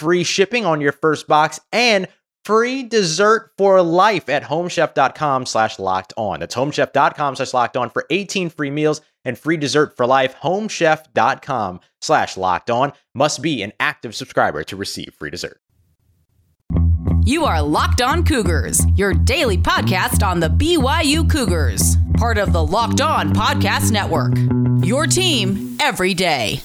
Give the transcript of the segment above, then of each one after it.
free shipping on your first box and free dessert for life at homechef.com slash locked on. That's homechef.com slash locked on for 18 free meals and free dessert for life. Homechef.com slash locked on must be an active subscriber to receive free dessert. You are Locked On Cougars, your daily podcast on the BYU Cougars, part of the Locked On Podcast Network. Your team every day.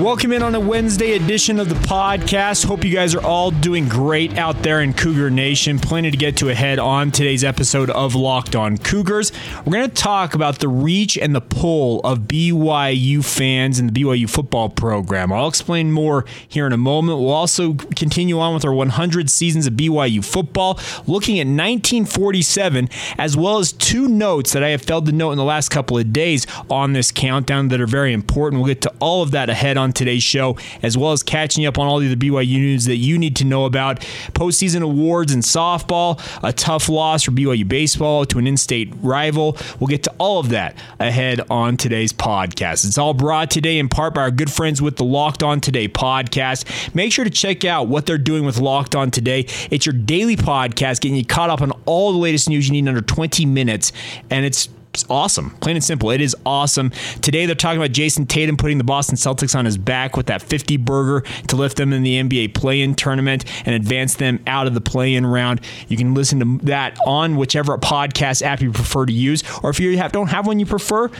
Welcome in on a Wednesday edition of the podcast. Hope you guys are all doing great out there in Cougar Nation. Plenty to get to ahead on today's episode of Locked On Cougars. We're going to talk about the reach and the pull of BYU fans and the BYU football program. I'll explain more here in a moment. We'll also continue on with our 100 seasons of BYU football, looking at 1947, as well as two notes that I have failed to note in the last couple of days on this countdown that are very important. We'll get to all of that ahead on on today's show, as well as catching up on all the BYU news that you need to know about. Postseason awards in softball, a tough loss for BYU baseball to an in state rival. We'll get to all of that ahead on today's podcast. It's all brought today in part by our good friends with the Locked On Today podcast. Make sure to check out what they're doing with Locked On Today. It's your daily podcast, getting you caught up on all the latest news you need in under 20 minutes. And it's awesome. Plain and simple. It is awesome. Today they're talking about Jayson Tatum putting the Boston Celtics on his back with that 50 burger to lift them in the NBA play-in tournament and advance them out of the play-in round. You can listen to that on whichever podcast app you prefer to use, or if you have, don't have one you prefer,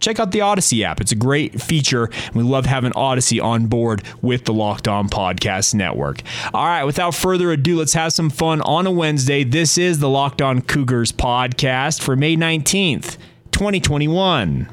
check out the Odyssey app. It's a great feature. We love having Odyssey on board with the Locked On Podcast Network. All right, without further ado, let's have some fun on a Wednesday. This is the Locked On Cougars podcast for May 19th. 2021.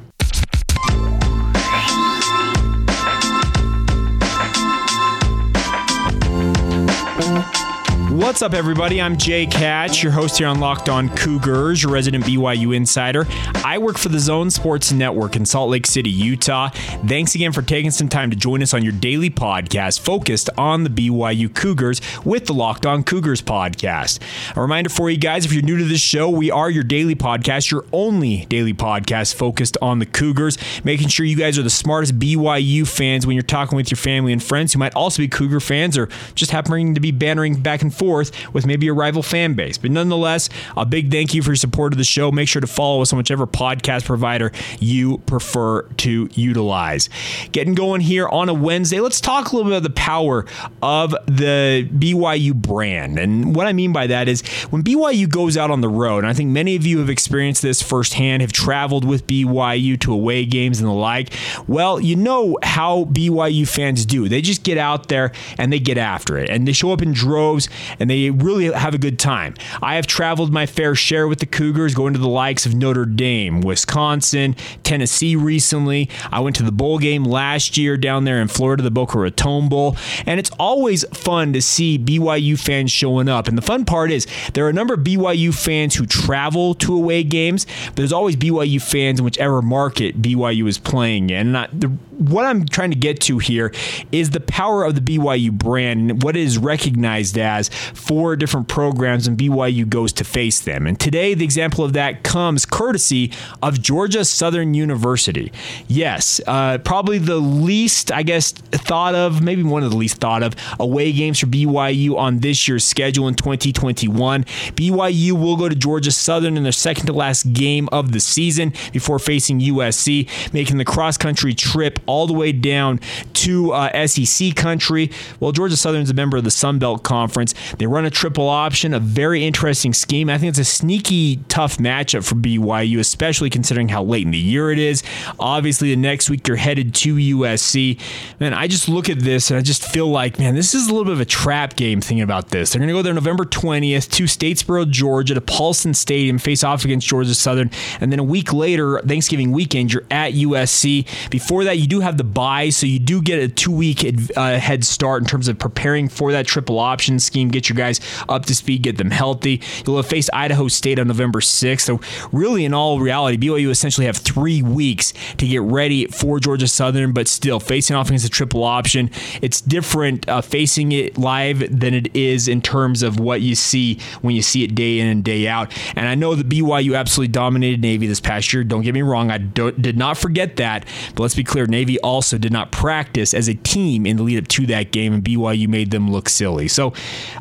What's up, everybody? I'm Jake Hatch, your host here on Locked On Cougars, your resident BYU insider. I work for the Zone Sports Network in Salt Lake City, Utah. Thanks again for taking some time to join us on your daily podcast focused on the BYU Cougars with the Locked On Cougars podcast. A reminder for you guys if you're new to this show, we are your daily podcast, your only daily podcast focused on the Cougars, making sure you guys are the smartest BYU fans when you're talking with your family and friends who might also be Cougar fans or just happening to be bantering back and forth forth with maybe a rival fan base. But nonetheless, a big thank you for your support of the show. Make sure to follow us on whichever podcast provider you prefer to utilize. Getting going here on a Wednesday, let's talk a little bit about the power of the BYU brand. And what I mean by that is when BYU goes out on the road, and I think many of you have experienced this firsthand, have traveled with BYU to away games and the like. Well, you know how BYU fans do. They just get out there and they get after it. And they show up in droves and they really have a good time. I have traveled my fair share with the Cougars, going to the likes of Notre Dame, Wisconsin, Tennessee recently. I went to the bowl game last year down there in Florida, the Boca Raton Bowl, and it's always fun to see BYU fans showing up. And the fun part is there are a number of BYU fans who travel to away games, but there's always BYU fans in whichever market BYU is playing in. And the, what I'm trying to get to here is the power of the BYU brand and what it is recognized as four different programs and BYU goes to face them. And today, the example of that comes courtesy of Georgia Southern University. Yes, uh, probably the least, I guess, thought of, maybe one of the least thought of away games for BYU on this year's schedule in 2021. BYU will go to Georgia Southern in their second to last game of the season before facing USC, making the cross country trip all the way down to uh, SEC country. Well, Georgia Southern's a member of the Sun Belt Conference. They run a triple option, a very interesting scheme. I think it's a sneaky tough matchup for BYU, especially considering how late in the year it is. Obviously, the next week you're headed to USC. Man, I just look at this and I just feel like, man, this is a little bit of a trap game thinking about this. They're going to go there November 20th to Statesboro, Georgia, to Paulson Stadium, face off against Georgia Southern. And then a week later, Thanksgiving weekend, you're at USC. Before that, you do have the buy, so you do get a two week uh, head start in terms of preparing for that triple option scheme, get your guys up to speed, get them healthy. You'll have faced Idaho State on November 6th. So, really, in all reality, BYU essentially have three weeks to get ready for Georgia Southern, but still facing off against a triple option. It's different uh, facing it live than it is in terms of what you see when you see it day in and day out. And I know that BYU absolutely dominated Navy this past year. Don't get me wrong, I did not forget that. But let's be clear, Navy also did not practice as a team in the lead up to that game, and BYU made them look silly. So,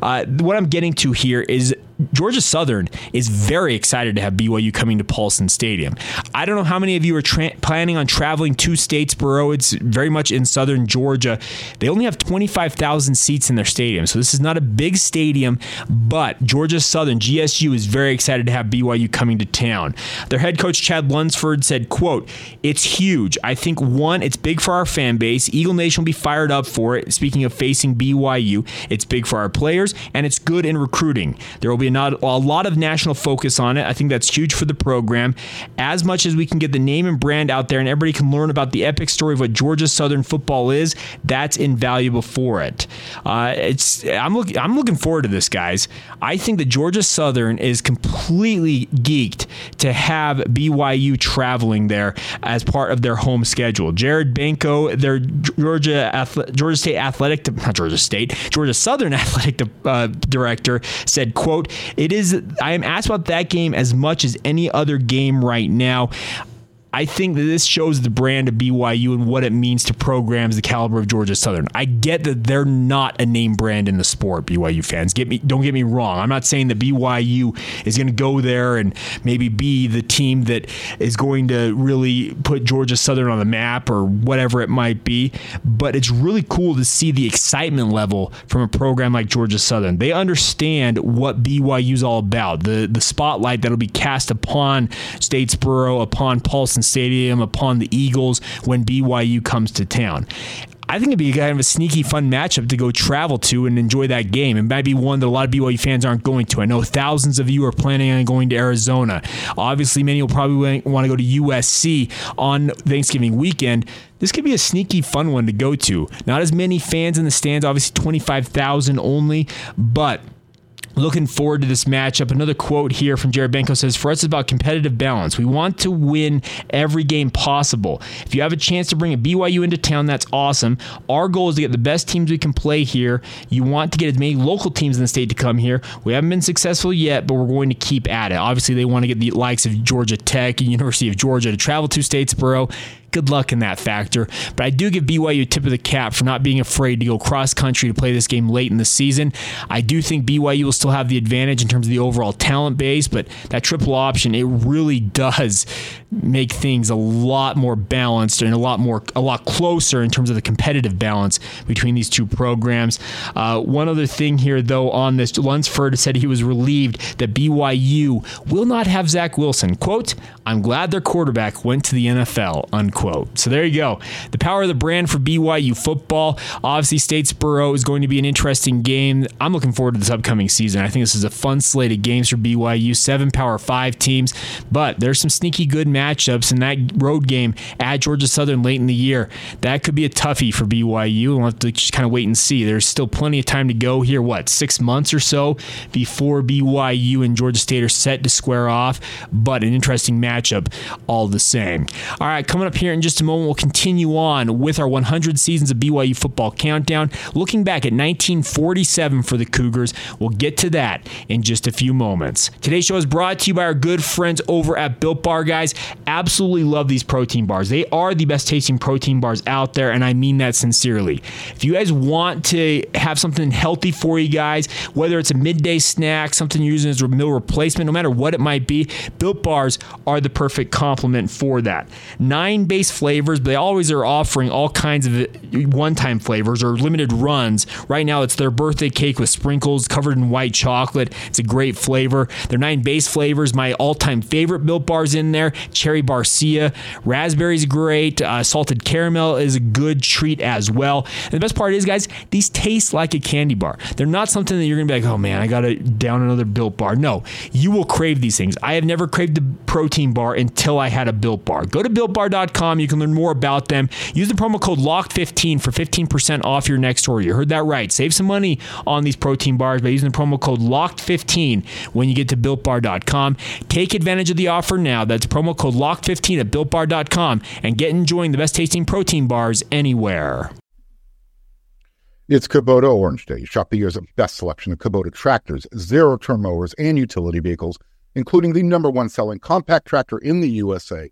uh, what I'm getting to here is Georgia Southern is very excited to have BYU coming to Paulson Stadium. I don't know how many of you are tra- planning on traveling to Statesboro. It's very much in southern Georgia. They only have 25,000 seats in their stadium, so this is not a big stadium, but Georgia Southern, GSU, is very excited to have BYU coming to town. Their head coach, Chad Lunsford, said, quote, It's huge. I think, one, it's big for our fan base. Eagle Nation will be fired up for it. Speaking of facing BYU, it's big for our players, and it's good in recruiting. There will be not a lot of national focus on it. I think that's huge for the program. As much as we can get the name and brand out there and everybody can learn about the epic story of what Georgia Southern football is, that's invaluable for it. Uh, it's I'm looking I'm looking forward to this, guys. I think that Georgia Southern is completely geeked to have BYU traveling there as part of their home schedule. Jared Benko, their Georgia Georgia State athletic not Georgia State Georgia Southern athletic uh, director said, "quote it is. I am asked about that game as much as any other game right now. I think that this shows the brand of BYU and what it means to programs the caliber of Georgia Southern. I get that they're not a name brand in the sport, BYU fans. Get me don't get me wrong. I'm not saying that BYU is going to go there and maybe be the team that is going to really put Georgia Southern on the map or whatever it might be, but it's really cool to see the excitement level from a program like Georgia Southern. They understand what BYU is all about. The the spotlight that'll be cast upon Statesboro, upon Paulson Stadium upon the Eagles when BYU comes to town. I think it'd be kind of a sneaky, fun matchup to go travel to and enjoy that game. It might be one that a lot of BYU fans aren't going to. I know thousands of you are planning on going to Arizona. Obviously, many will probably want to go to USC on Thanksgiving weekend. This could be a sneaky, fun one to go to. Not as many fans in the stands, obviously 25,000 only, but Looking forward to this matchup. Another quote here from Jared Benko says, For us, it's about competitive balance. We want to win every game possible. If you have a chance to bring a BYU into town, that's awesome. Our goal is to get the best teams we can play here. You want to get as many local teams in the state to come here. We haven't been successful yet, but we're going to keep at it. Obviously, they want to get the likes of Georgia Tech and University of Georgia to travel to Statesboro good luck in that factor. But I do give BYU a tip of the cap for not being afraid to go cross country to play this game late in the season. I do think BYU will still have the advantage in terms of the overall talent base, but that triple option, it really does make things a lot more balanced and a lot more, a lot closer in terms of the competitive balance between these two programs. Uh, one other thing here, though, on this, Lunsford said he was relieved that BYU will not have Zach Wilson. Quote, I'm glad their quarterback went to the NFL, unquote quote. So there you go. The power of the brand for BYU football. Obviously, Statesboro is going to be an interesting game. I'm looking forward to this upcoming season. I think this is a fun slate of games for BYU. Seven Power Five teams, but there's some sneaky good matchups in that road game at Georgia Southern late in the year. That could be a toughie for BYU. We'll have to just kind of wait and see. There's still plenty of time to go here. What six months or so before BYU and Georgia State are set to square off, but an interesting matchup all the same. All right, coming up here here in just a moment, we'll continue on with our 100 seasons of BYU football countdown, looking back at 1947 for the Cougars. We'll get to that in just a few moments. Today's show is brought to you by our good friends over at Built Bar, guys. Absolutely love these protein bars. They are the best tasting protein bars out there, and I mean that sincerely. If you guys want to have something healthy for you guys, whether it's a midday snack, something you're using as a meal replacement, no matter what it might be, Built Bars are the perfect complement for that. Nine basic flavors, but they always are offering all kinds of one time flavors or limited runs. Right now, it's their birthday cake with sprinkles covered in white chocolate. It's a great flavor. Their nine base flavors, my all time favorite Built Bars in there cherry barcia, raspberry's great, uh, salted caramel is a good treat as well. And the best part is, guys, these taste like a candy bar. They're not something that you're going to be like, oh man, I got to down another Built Bar. No, you will crave these things. I have never craved a protein bar until I had a Built Bar. Go to builtbar.com. You can learn more about them. Use the promo code LOCKED15 for 15% off your next order. You heard that right. Save some money on these protein bars by using the promo code LOCKED15 when you get to builtbar.com. Take advantage of the offer now. That's promo code LOCKED15 at builtbar.com and get enjoying the best tasting protein bars anywhere. It's Kubota Orange Day. Shop the year's best selection of Kubota tractors, zero turn mowers, and utility vehicles, including the number one selling compact tractor in the USA.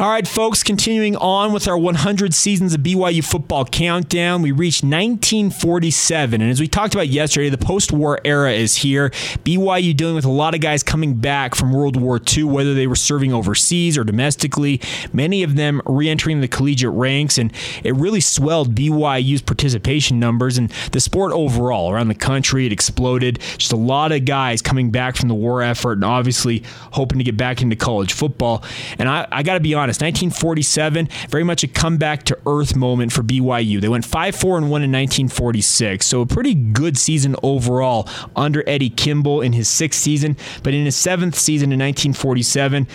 All right, folks, continuing on with our 100 seasons of BYU football countdown, we reached 1947. And as we talked about yesterday, the post war era is here. BYU dealing with a lot of guys coming back from World War II, whether they were serving overseas or domestically, many of them re entering the collegiate ranks. And it really swelled BYU's participation numbers and the sport overall around the country. It exploded. Just a lot of guys coming back from the war effort and obviously hoping to get back into college football. And I, I got to be honest, honest. 1947, very much a comeback to earth moment for BYU. They went 5 4 and 1 in 1946, so a pretty good season overall under Eddie Kimball in his sixth season. But in his seventh season in 1947,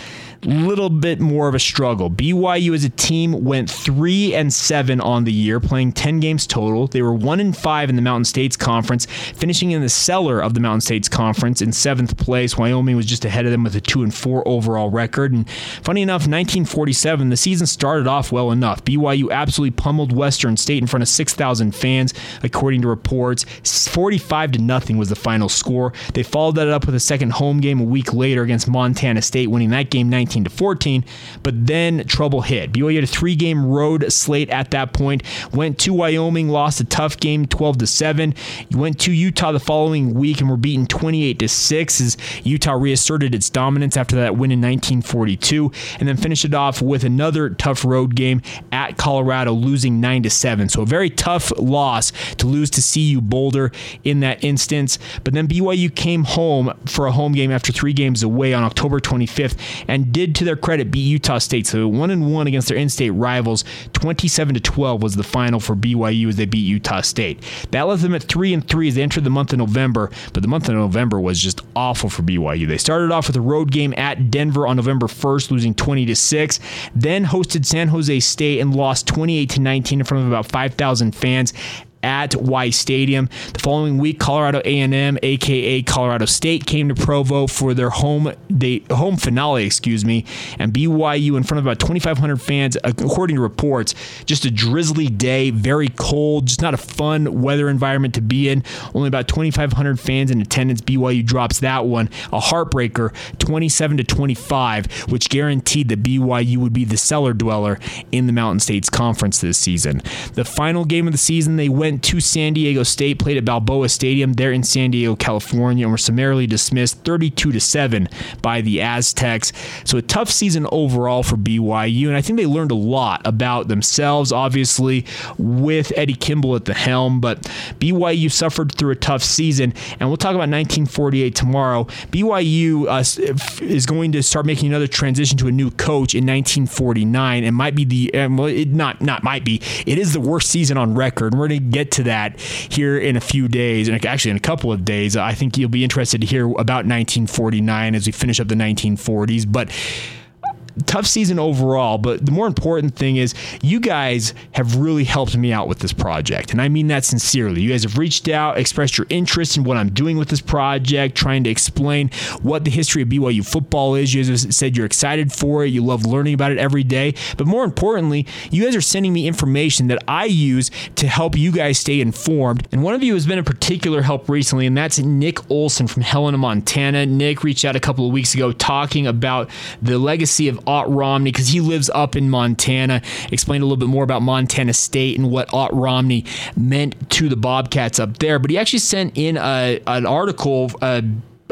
little bit more of a struggle. BYU as a team went three and seven on the year, playing 10 games total. They were one and five in the Mountain States Conference, finishing in the cellar of the Mountain States Conference in seventh place. Wyoming was just ahead of them with a two and four overall record. And funny enough, 1947, the season started off well enough. BYU absolutely pummeled Western State in front of 6,000 fans, according to reports. 45 to nothing was the final score. They followed that up with a second home game a week later against Montana State, winning that game 19 to 14. But then trouble hit. BYU had a three game road slate at that point. Went to Wyoming, lost a tough game 12 to 7. You went to Utah the following week and were beaten 28 to 6 as Utah reasserted its dominance after that win in 1942. And then finished it off with another tough road game at Colorado, losing 9 to 7. So a very tough loss to lose to CU Boulder in that instance. But then BYU came home for a home game after three games away on October 25th and did did, to their credit, beat Utah State. So one and one against their in-state rivals. 27 to 12 was the final for BYU as they beat Utah State. That left them at three and three as they entered the month of November. But the month of November was just awful for BYU. They started off with a road game at Denver on November 1st, losing 20 to six. Then hosted San Jose State and lost 28 to 19 in front of about 5,000 fans at Y Stadium. The following week, Colorado A&M, aka Colorado State, came to Provo for their home day, home finale, excuse me, and BYU in front of about 2,500 fans, according to reports. Just a drizzly day, very cold, just not a fun weather environment to be in. Only about 2,500 fans in attendance. BYU drops that one, a heartbreaker, 27 to 25, which guaranteed that BYU would be the cellar dweller in the Mountain States Conference this season. The final game of the season, they went went to San Diego State, played at Balboa Stadium there in San Diego, California, and were summarily dismissed 32 to 7 by the Aztecs. So a tough season overall for BYU, and I think they learned a lot about themselves, obviously, with Eddie Kimball at the helm. But BYU suffered through a tough season, and we'll talk about 1948 tomorrow. BYU uh, is going to start making another transition to a new coach in 1949, and might be the well, it not not might be. It is the worst season on record. We're going to get get to that here in a few days, and actually in a couple of days. I think you'll be interested to hear about 1949 as we finish up the 1940s. But tough season overall, but the more important thing is you guys have really helped me out with this project. And I mean that sincerely. You guys have reached out, expressed your interest in what I'm doing with this project, trying to explain what the history of BYU football is. You guys said you're excited for it, you love learning about it every day. But more importantly, you guys are sending me information that I use to help you guys stay informed. And one of you has been a particular help recently, and that's Nick Olson from Helena, Montana. Nick reached out a couple of weeks ago talking about the legacy of Ott Romney because he lives up in Montana. Explained a little bit more about Montana State and what Ott Romney meant to the Bobcats up there. But he actually sent in a, an article. Uh,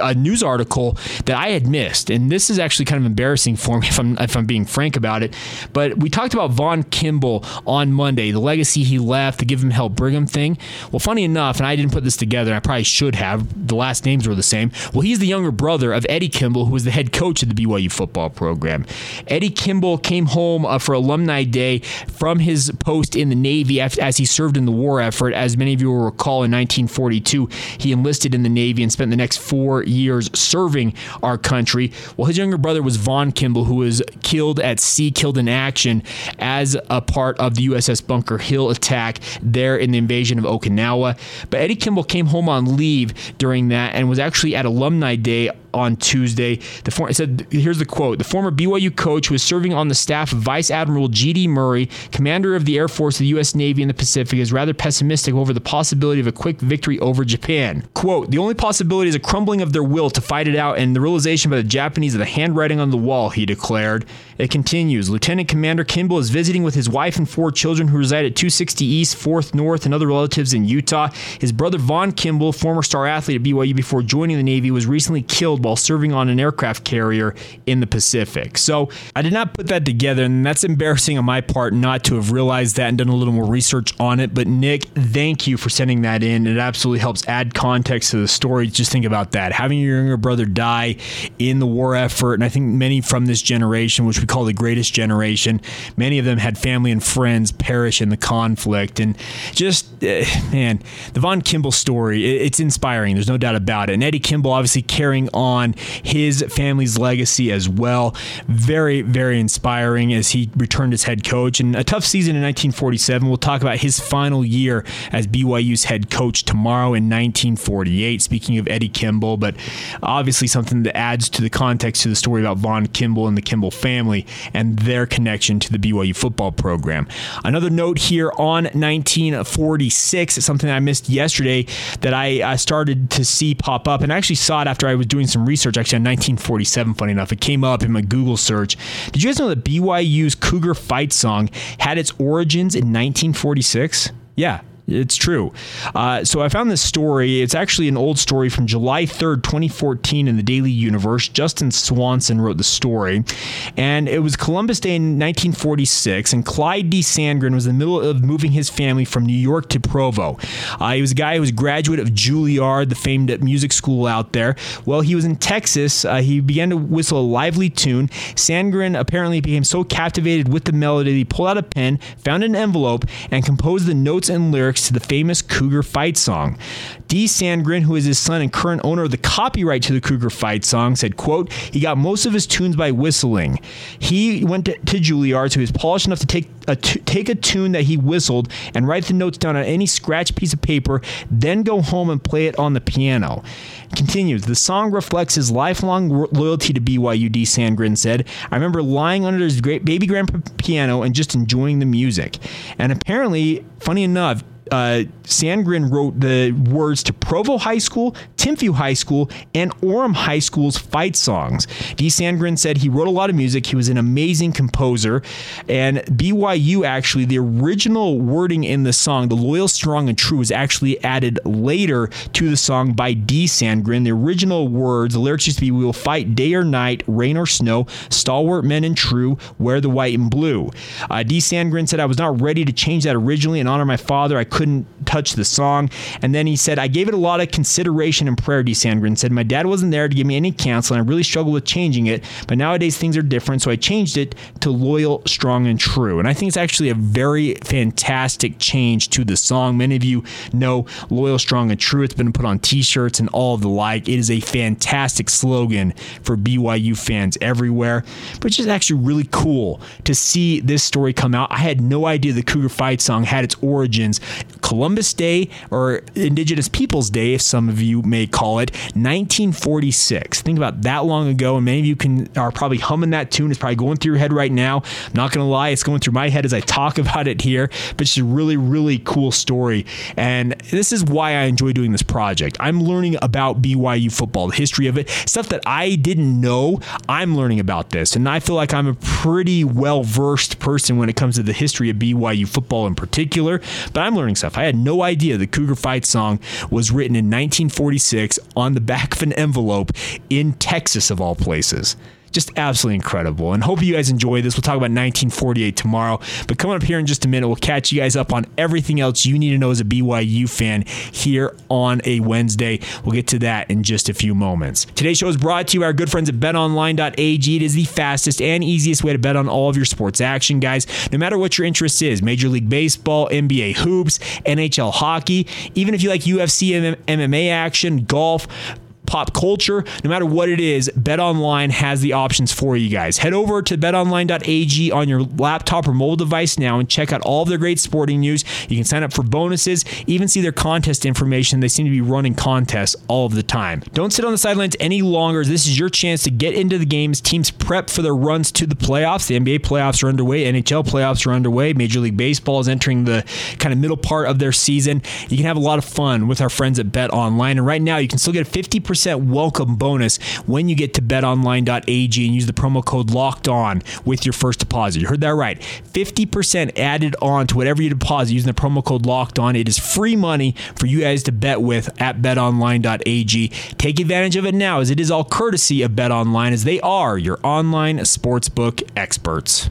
a news article that I had missed, and this is actually kind of embarrassing for me if I'm if I'm being frank about it. But we talked about Vaughn Kimball on Monday, the legacy he left, the Give Him Hell Brigham thing. Well, funny enough, and I didn't put this together, I probably should have. The last names were the same. Well, he's the younger brother of Eddie Kimball, who was the head coach of the BYU football program. Eddie Kimball came home uh, for Alumni Day from his post in the Navy as he served in the war effort. As many of you will recall, in 1942, he enlisted in the Navy and spent the next four years serving our country. Well, his younger brother was Vaughn Kimball, who was killed at sea, killed in action as a part of the USS Bunker Hill attack there in the invasion of Okinawa. But Eddie Kimball came home on leave during that and was actually at Alumni Day on Tuesday. The for, it said, here's the quote: The former BYU coach was serving on the staff of Vice Admiral G.D. Murray, commander of the Air Force of the U.S. Navy in the Pacific, is rather pessimistic over the possibility of a quick victory over Japan. Quote: The only possibility is a crumbling of their will to fight it out and the realization by the Japanese of the handwriting on the wall. He declared. It continues. Lieutenant Commander Kimball is visiting with his wife and four children who reside at 260 East, 4th North, and other relatives in Utah. His brother Vaughn Kimball, former star athlete at BYU before joining the Navy, was recently killed while serving on an aircraft carrier in the Pacific. So I did not put that together, and that's embarrassing on my part not to have realized that and done a little more research on it. But Nick, thank you for sending that in. It absolutely helps add context to the story. Just think about that. Having your younger brother die in the war effort, and I think many from this generation, which we call the greatest generation, many of them had family and friends perish in the conflict. And just, uh, man, the Vaughn Kimball story, it's inspiring. There's no doubt about it. And Eddie Kimball obviously carrying on his family's legacy as well. Very, very inspiring as he returned as head coach. And a tough season in 1947. We'll talk about his final year as BYU's head coach tomorrow in 1948. Speaking of Eddie Kimball, but obviously something that adds to the context to the story about Vaughn Kimball and the Kimball family and their connection to the BYU football program. Another note here on 1946, it's something I missed yesterday that I uh, started to see pop up, and I actually saw it after I was doing some research actually on 1947, funny enough. It came up in my Google search. Did you guys know that BYU's Cougar Fight song had its origins in 1946? Yeah, it's true. Uh, so I found this story. It's actually an old story from July 3rd, 2014, in the Daily Universe. Justin Swanson wrote the story. And it was Columbus Day in 1946, and Clyde D. Sandgren was in the middle of moving his family from New York to Provo. Uh, he was a guy who was a graduate of Juilliard, the famed music school out there. Well, he was in Texas. Uh, he began to whistle a lively tune. Sandgren apparently became so captivated with the melody, he pulled out a pen, found an envelope, and composed the notes and lyrics to the famous Cougar fight song. D. Sandgren, who is his son and current owner of the copyright to the Cougar fight song, said, quote, he got most of his tunes by whistling. He went to, to Juilliard, so he was polished enough to take a t- take a tune that he whistled and write the notes down on any scratch piece of paper, then go home and play it on the piano. Continues, the song reflects his lifelong loyalty to BYU, D. Sandgren said. I remember lying under his great baby grand piano and just enjoying the music. And apparently, funny enough, uh, Sandgren wrote the words to Provo High School, Timpview High School, and Orem High School's fight songs. D. Sandgren said he wrote a lot of music. He was an amazing composer. And BYU, actually, the original wording in the song, The Loyal, Strong, and True, was actually added later to the song by D. Sandgren. The original words, the lyrics used to be, We will fight day or night, rain or snow, stalwart men and true, wear the white and blue. Uh, D. Sandgren said, I was not ready to change that originally in honor of my father. I couldn't touch the song. And then he said, I gave it a lot of consideration in Prairie Sandgren said, My dad wasn't there to give me any counsel, and I really struggled with changing it. But nowadays things are different, so I changed it to Loyal, Strong, and True. And I think it's actually a very fantastic change to the song. Many of you know Loyal, Strong, and True. It's been put on t shirts and all the like. It is a fantastic slogan for BYU fans everywhere. It's just actually really cool to see this story come out. I had no idea the Cougar Fight song had its origins Columbus Day or Indigenous Peoples Day, if some of you may call it, 1946. Think about that long ago, and many of you can are probably humming that tune. It's probably going through your head right now. I'm not gonna lie, it's going through my head as I talk about it here. But it's a really, really cool story, and this is why I enjoy doing this project. I'm learning about BYU football, the history of it, stuff that I didn't know. I'm learning about this, and I feel like I'm a pretty well versed person when it comes to the history of BYU football in particular. But I'm learning stuff. I had no idea the Cougar Fight song was written in 1946 on the back of an envelope in Texas, of all places just absolutely incredible. And hope you guys enjoy this. We'll talk about 1948 tomorrow. But coming up here in just a minute, we'll catch you guys up on everything else you need to know as a BYU fan here on a Wednesday. We'll get to that in just a few moments. Today's show is brought to you by our good friends at betonline.ag. It is the fastest and easiest way to bet on all of your sports action, guys. No matter what your interest is Major League Baseball, NBA hoops, NHL hockey, even if you like UFC MMA action, golf, pop culture, no matter what it is, BetOnline has the options for you guys. Head over to betonline.ag on your laptop or mobile device now and check out all of their great sporting news. You can sign up for bonuses, even see their contest information. They seem to be running contests all of the time. Don't sit on the sidelines any longer. This is your chance to get into the games. Teams prep for their runs to the playoffs. The NBA playoffs are underway, NHL playoffs are underway. Major League Baseball is entering the kind of middle part of their season. You can have a lot of fun with our friends at Bet Online. And right now, you can still get 50% percent welcome bonus when you get to betonline.ag and use the promo code locked on with your first deposit. You heard that right. 50% added on to whatever you deposit using the promo code locked on. It is free money for you guys to bet with at betonline.ag. Take advantage of it now as it is all courtesy of BetOnline as they are your online sportsbook experts.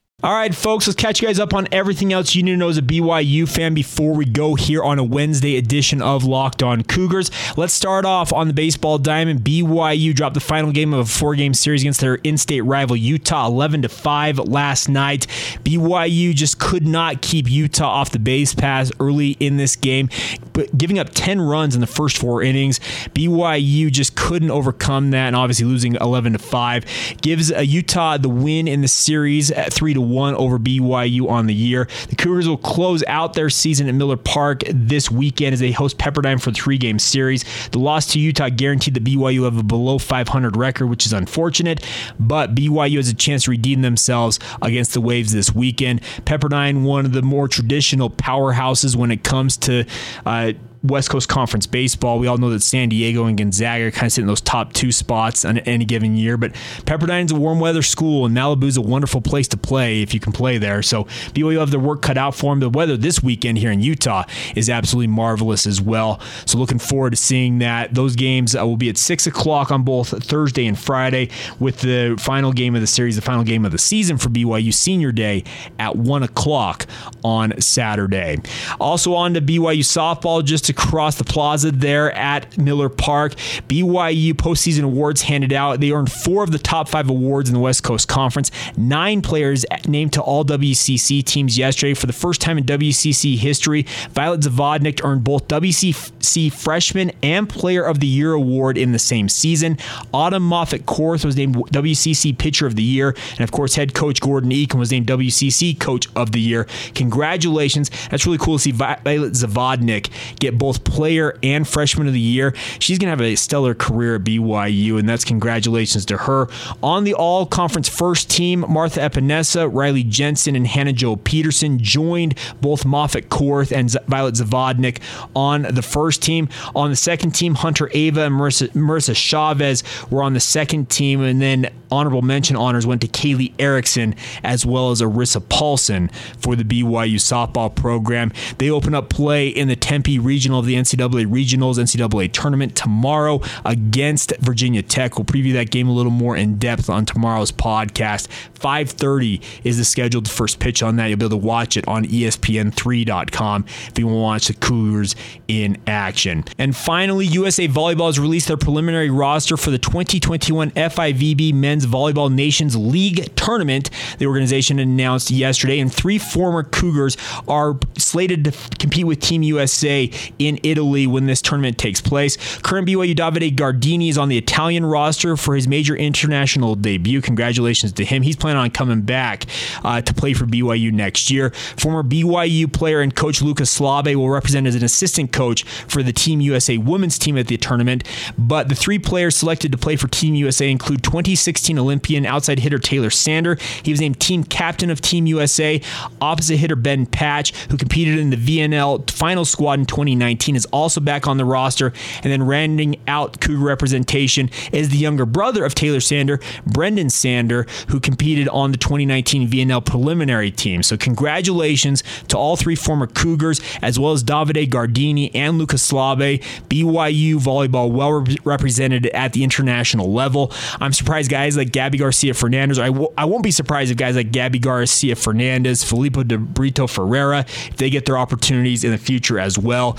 All right, folks, let's catch you guys up on everything else you need to know as a BYU fan before we go here on a Wednesday edition of Locked On Cougars. Let's start off on the baseball diamond. BYU dropped the final game of a four-game series against their in-state rival Utah, 11 to five last night. BYU just could not keep Utah off the base pass early in this game, but giving up 10 runs in the first four innings. BYU just couldn't overcome that, and obviously losing 11 to five gives uh, Utah the win in the series at three to one over BYU on the year. The Cougars will close out their season at Miller Park this weekend as they host Pepperdine for three game series. The loss to Utah guaranteed the BYU have a below 500 record, which is unfortunate, but BYU has a chance to redeem themselves against the Waves this weekend. Pepperdine, one of the more traditional powerhouses when it comes to uh, West Coast Conference baseball. We all know that San Diego and Gonzaga are kind of sitting in those top two spots on any given year. But Pepperdine's a warm weather school, and Malibu's a wonderful place to play if you can play there. So BYU have their work cut out for them. The weather this weekend here in Utah is absolutely marvelous as well. So looking forward to seeing that. Those games uh, will be at six o'clock on both Thursday and Friday, with the final game of the series, the final game of the season for BYU Senior Day at one o'clock on Saturday. Also on to BYU softball, just across the plaza there at Miller Park. BYU postseason awards handed out. They earned four of the top five awards in the West Coast Conference. Nine players named to all WCC teams yesterday for the first time in WCC history. Violet Zavodnik earned both WCC Freshman and Player of the Year award in the same season. Autumn Moffat Korth was named WCC Pitcher of the Year, and of course, head coach Gordon Eakin was named WCC Coach of the Year. Congratulations! That's really cool to see Violet Zavodnik get both player and freshman of the year. She's going to have a stellar career at BYU, and that's congratulations to her. On the all conference first team, Martha Epinesa, Riley Jensen, and Hannah Jo Peterson joined both Moffat Korth and Violet Zavodnik on the first team. On the second team, Huntyr Ava and Marissa, Marissa Chavez were on the second team, and then honorable mention honors went to Kaylee Erickson as well as Arissa Paulson for the BYU softball program. They open up play in the Tempe Regional of the NCAA Regionals NCAA tournament tomorrow against Virginia Tech. We'll preview that game a little more in depth on tomorrow's podcast. 5:30 is the scheduled first pitch on that. You'll be able to watch it on ESPN3.com if you want to watch the Cougars in action. And finally, USA Volleyball has released their preliminary roster for the 2021 FIVB Men's Volleyball Nations League tournament. The organization announced yesterday, and three former Cougars are slated to compete with Team USA in Italy when this tournament takes place. Current BYU Davide Gardini is on the Italian roster for his major international debut. Congratulations to him. He's planning on coming back uh, to play for BYU next year. Former BYU player and coach Lucas Slabe will represent as an assistant coach for the Team USA women's team at the tournament. But the three players selected to play for Team USA include 2016 Olympian outside hitter Taylor Sander. He was named team captain of Team USA. Opposite hitter Ben Patch, who competed in the VNL final squad in 2019, is also back on the roster. And then rounding out Cougar representation is the younger brother of Taylor Sander, Brenden Sander, who competed on the 2019 VNL preliminary team. So congratulations to all three former Cougars, as well as Davide Gardini and Lucas Slabe. BYU volleyball well represented at the international level. I'm surprised guys like Gabi Garcia Fernandez. I w- I won't be surprised if guys like Gabi Garcia Fernandez, Felipe de Brito Ferreira, if they get their opportunities in the future as well.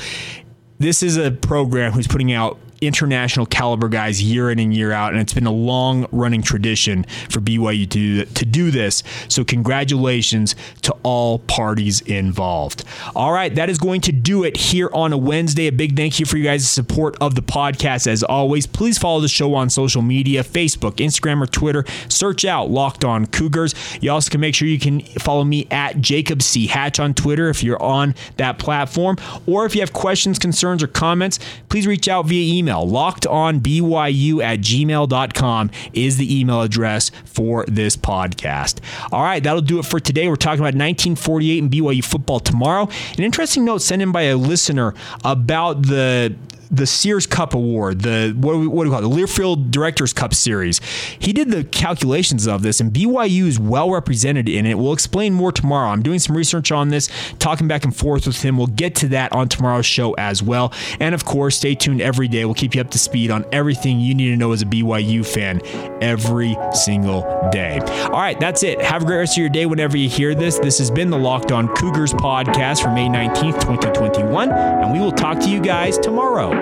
This is a program who's putting out international caliber guys year in and year out, and it's been a long running tradition for BYU to, to do this. So, congratulations to all parties involved. All right, that is going to do it here on a Wednesday. A big thank you for you guys' support of the podcast. As always, please follow the show on social media Facebook, Instagram, or Twitter. Search out Locked On Cougars. You also can make sure you can follow me at Jacob C. Hatch on Twitter if you're on that platform. Or if you have questions, concerns, or comments, please reach out via email email. LockedOnBYU at gmail.com is the email address for this podcast. All right, that'll do it for today. We're talking about 1948 and BYU football tomorrow. An interesting note sent in by a listener about the the Sears Cup Award, the what do we, what do we call it, the Learfield Directors Cup Series. He did the calculations of this, and BYU is well represented in it. We'll explain more tomorrow. I'm doing some research on this, talking back and forth with him. We'll get to that on tomorrow's show as well. And of course, stay tuned every day. We'll keep you up to speed on everything you need to know as a BYU fan every single day. All right, that's it. Have a great rest of your day whenever you hear this. This has been the Locked On Cougars podcast for May 19th, 2021, and we will talk to you guys tomorrow.